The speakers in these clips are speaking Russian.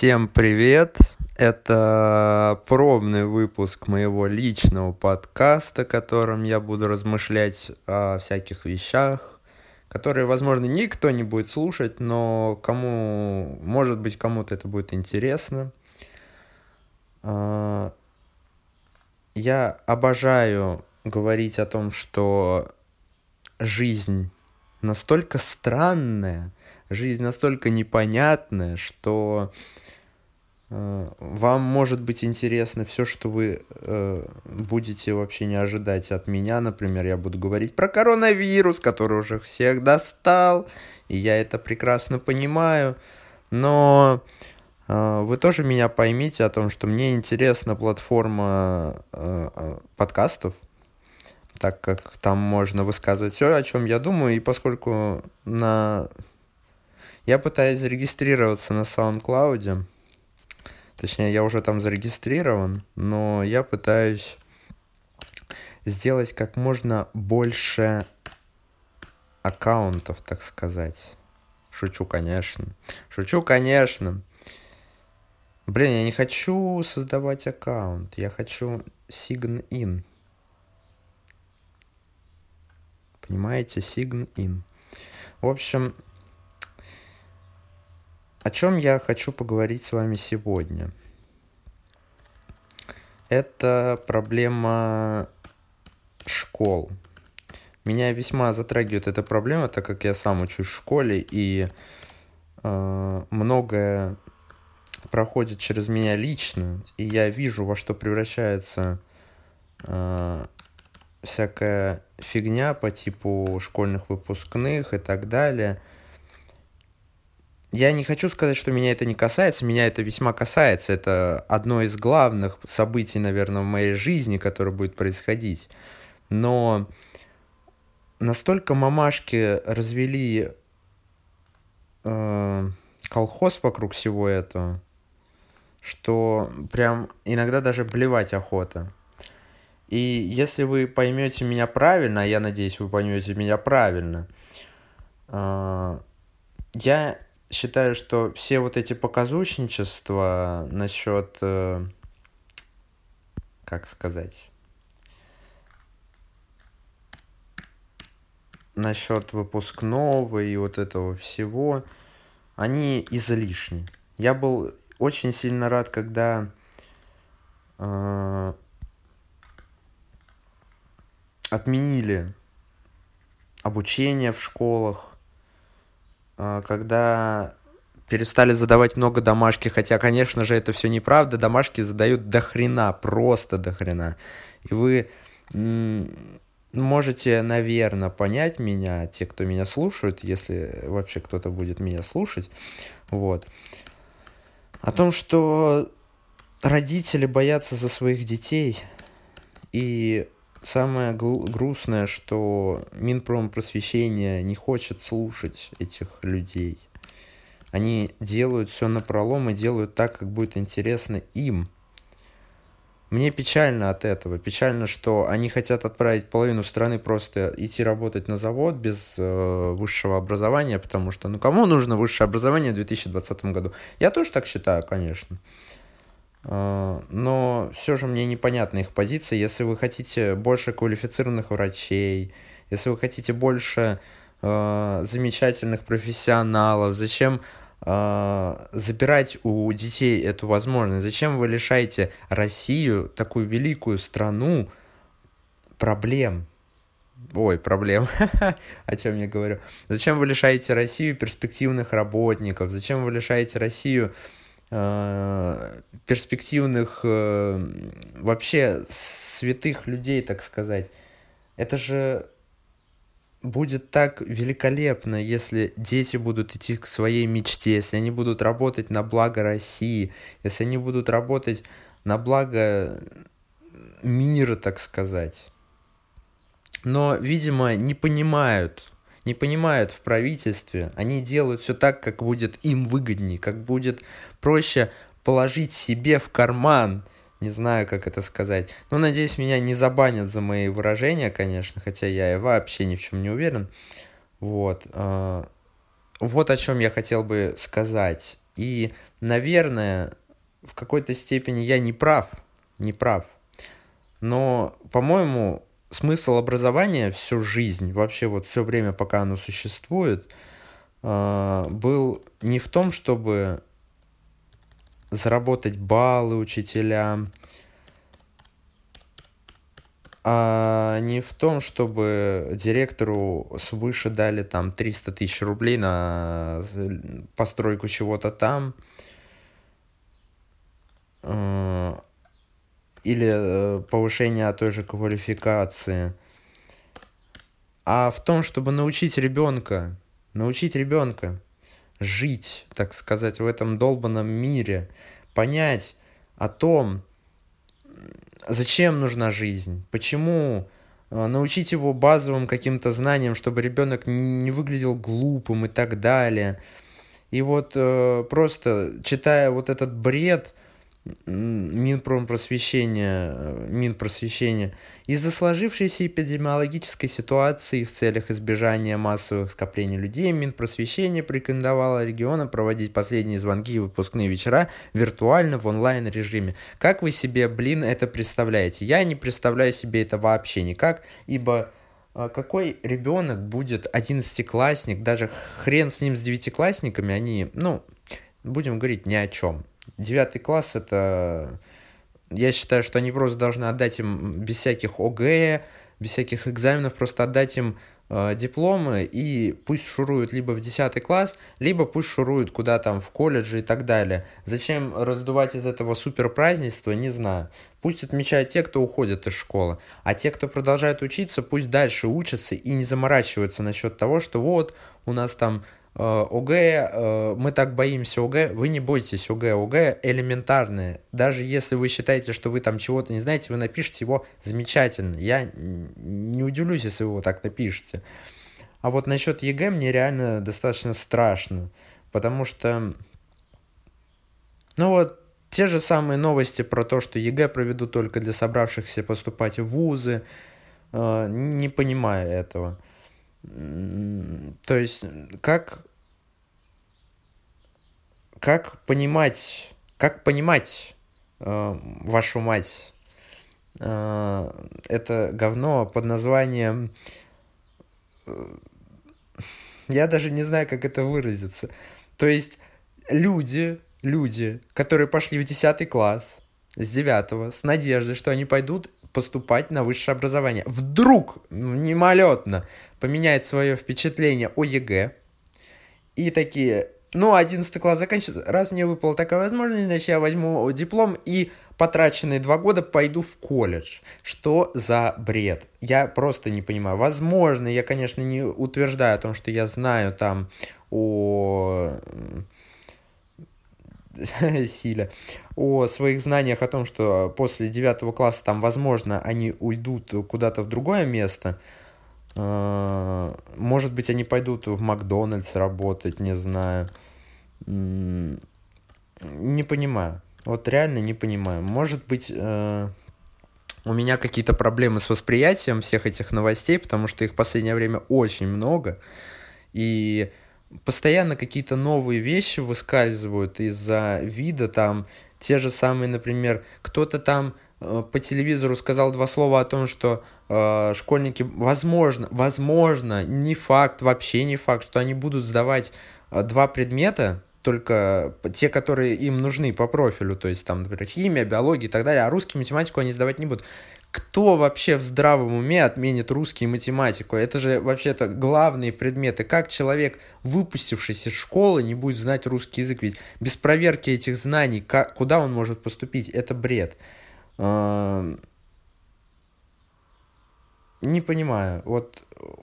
Всем привет! Это пробный выпуск моего личного подкаста, в котором я буду размышлять о всяких вещах, которые, возможно, никто не будет слушать, но кому, может быть, кому-то это будет интересно. А, я обожаю говорить о том, что жизнь настолько странная, жизнь настолько непонятная, что э, вам может быть интересно все, что вы э, будете вообще не ожидать от меня. Например, я буду говорить про коронавирус, который уже всех достал, и я это прекрасно понимаю. Но э, вы тоже меня поймите о том, что мне интересна платформа э, э подкастов, так как там можно высказывать все, о чем я думаю, и поскольку на я пытаюсь зарегистрироваться на SoundCloud. Точнее, я уже там зарегистрирован, но я пытаюсь сделать как можно больше аккаунтов, так сказать. Шучу, конечно. Шучу, конечно. Блин, я не хочу создавать аккаунт. Я хочу sign in. Понимаете? Sign in. В общем, о чем я хочу поговорить с вами сегодня? Это проблема школ. Меня весьма затрагивает эта проблема, так как я сам учусь в школе, и э, многое проходит через меня лично, и я вижу, во что превращается э, всякая фигня по типу школьных выпускных и так далее – я не хочу сказать, что меня это не касается, меня это весьма касается. Это одно из главных событий, наверное, в моей жизни, которое будет происходить. Но настолько мамашки развели э, колхоз вокруг всего этого, что прям иногда даже блевать охота. И если вы поймете меня правильно, а я надеюсь, вы поймете меня правильно, э, я считаю, что все вот эти показушничества насчет, э, как сказать, насчет выпускного и вот этого всего, они излишни. Я был очень сильно рад, когда э, отменили обучение в школах, когда перестали задавать много домашки, хотя, конечно же, это все неправда, домашки задают до хрена, просто до хрена. И вы можете, наверное, понять меня, те, кто меня слушают, если вообще кто-то будет меня слушать, вот, о том, что родители боятся за своих детей, и Самое грустное, что Минпромпросвещение не хочет слушать этих людей. Они делают все на пролом и делают так, как будет интересно им. Мне печально от этого. Печально, что они хотят отправить половину страны просто идти работать на завод без э, высшего образования, потому что, ну, кому нужно высшее образование в 2020 году? Я тоже так считаю, конечно. А, но все же мне непонятна их позиция. Если вы хотите больше квалифицированных врачей, если вы хотите больше э, замечательных профессионалов, зачем э, забирать у детей эту возможность? Зачем вы лишаете Россию, такую великую страну, проблем? Ой, проблем. О чем я говорю? Зачем вы лишаете Россию перспективных работников? Зачем вы лишаете Россию перспективных, э, вообще святых людей, так сказать. Это же будет так великолепно, если дети будут идти к своей мечте, если они будут работать на благо России, если они будут работать на благо мира, так сказать. Но, видимо, не понимают не понимают в правительстве. Они делают все так, как будет им выгоднее, как будет проще положить себе в карман. Не знаю, как это сказать. Но надеюсь, меня не забанят за мои выражения, конечно, хотя я и вообще ни в чем не уверен. Вот. А, вот о чем я хотел бы сказать. И, наверное, в какой-то степени я не прав, не прав. Но, по-моему, смысл образования всю жизнь, вообще вот все время, пока оно существует, а, был не в том, чтобы заработать баллы учителям, а не в том, чтобы директору свыше дали там 300 тысяч рублей на постройку чего-то там, или э, повышение той же квалификации, а в том, чтобы научить ребенка, научить ребенка жить, так сказать, в этом долбанном мире, понять о том, зачем нужна жизнь, почему а, научить его базовым каким-то знаниям, чтобы ребенок не выглядел глупым и так далее. И вот э, просто читая вот этот бред, Минпромпросвещения, э, Минпросвещения, из-за сложившейся эпидемиологической ситуации в целях избежания массовых скоплений людей, Минпросвещение порекомендовало регионам проводить последние звонки и выпускные вечера виртуально в онлайн-режиме. Как вы себе, блин, это представляете? Я не представляю себе это вообще никак, ибо э, какой ребенок будет одиннадцатиклассник, даже хрен с ним с девятиклассниками, они, ну, будем говорить ни о чем девятый класс это... Я считаю, что они просто должны отдать им без всяких ОГЭ, без всяких экзаменов, просто отдать им э, дипломы и пусть шуруют либо в 10 класс, либо пусть шуруют куда там в колледже и так далее. Зачем раздувать из этого супер празднества, не знаю. Пусть отмечают те, кто уходит из школы, а те, кто продолжает учиться, пусть дальше учатся и не заморачиваются насчет того, что вот у нас там ОГЭ, э, мы так боимся ОГЭ, вы не бойтесь ОГЭ, ОГЭ элементарное. Даже если вы считаете, что вы там чего-то не знаете, вы напишите его замечательно. Я не удивлюсь, если вы его так напишете. А вот насчет ЕГЭ мне реально достаточно страшно, потому что, ну вот, те же самые новости про то, что ЕГЭ проведут только для собравшихся поступать в вузы, э, не понимаю этого. То есть, как, как понимать, как понимать э, вашу мать? Э, это говно под названием... Э, я даже не знаю, как это выразиться. То есть, люди, люди, которые пошли в 10 класс, с 9 с надеждой, что они пойдут поступать на высшее образование. Вдруг, мимолетно, поменяет свое впечатление о ЕГЭ. И такие, ну, 11 класс заканчивается, раз мне выпала такая возможность, значит, я возьму диплом и потраченные два года пойду в колледж. Что за бред? Я просто не понимаю. Возможно, я, конечно, не утверждаю о том, что я знаю там о силе, о своих знаниях о том, что после девятого класса там, возможно, они уйдут куда-то в другое место. А, может быть, они пойдут в Макдональдс работать, не знаю. Не понимаю. Вот реально не понимаю. Может быть, э, у меня какие-то проблемы с восприятием всех этих новостей, потому что их в последнее время очень много. И постоянно какие-то новые вещи выскальзывают из-за вида, там, те же самые, например, кто-то там э, по телевизору сказал два слова о том, что э, школьники, возможно, возможно, не факт, вообще не факт, что они будут сдавать э, два предмета, только те, которые им нужны по профилю, то есть там, например, химия, биология и так далее, а русский математику они сдавать не будут. Кто вообще в здравом уме отменит русский и математику? Это же вообще-то главные предметы. Как человек, выпустившийся из школы, не будет знать русский язык? Ведь без проверки этих знаний, как, куда он может поступить, это бред. Не понимаю, вот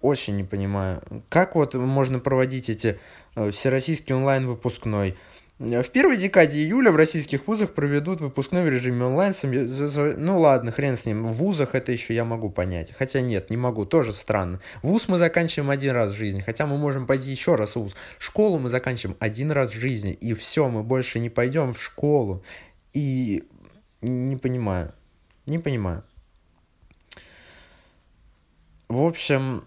очень не понимаю. Как вот можно проводить эти э, всероссийский онлайн-выпускной? В первой декаде июля в российских вузах проведут выпускной в режиме онлайн. Ну ладно, хрен с ним. В вузах это еще я могу понять. Хотя нет, не могу, тоже странно. Вуз мы заканчиваем один раз в жизни, хотя мы можем пойти еще раз в вуз. Школу мы заканчиваем один раз в жизни, и все, мы больше не пойдем в школу. И не понимаю, не понимаю. В общем,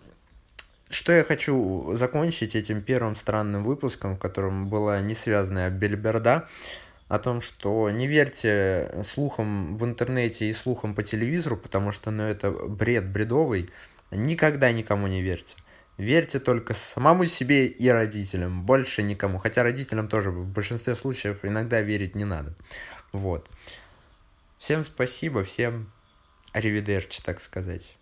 что я хочу закончить этим первым странным выпуском, в котором была не связанная бельберда, о том, что не верьте слухам в интернете и слухам по телевизору, потому что ну, это бред бредовый. Никогда никому не верьте. Верьте только самому себе и родителям, больше никому. Хотя родителям тоже в большинстве случаев иногда верить не надо. Вот. Всем спасибо, всем аривидерчи, так сказать.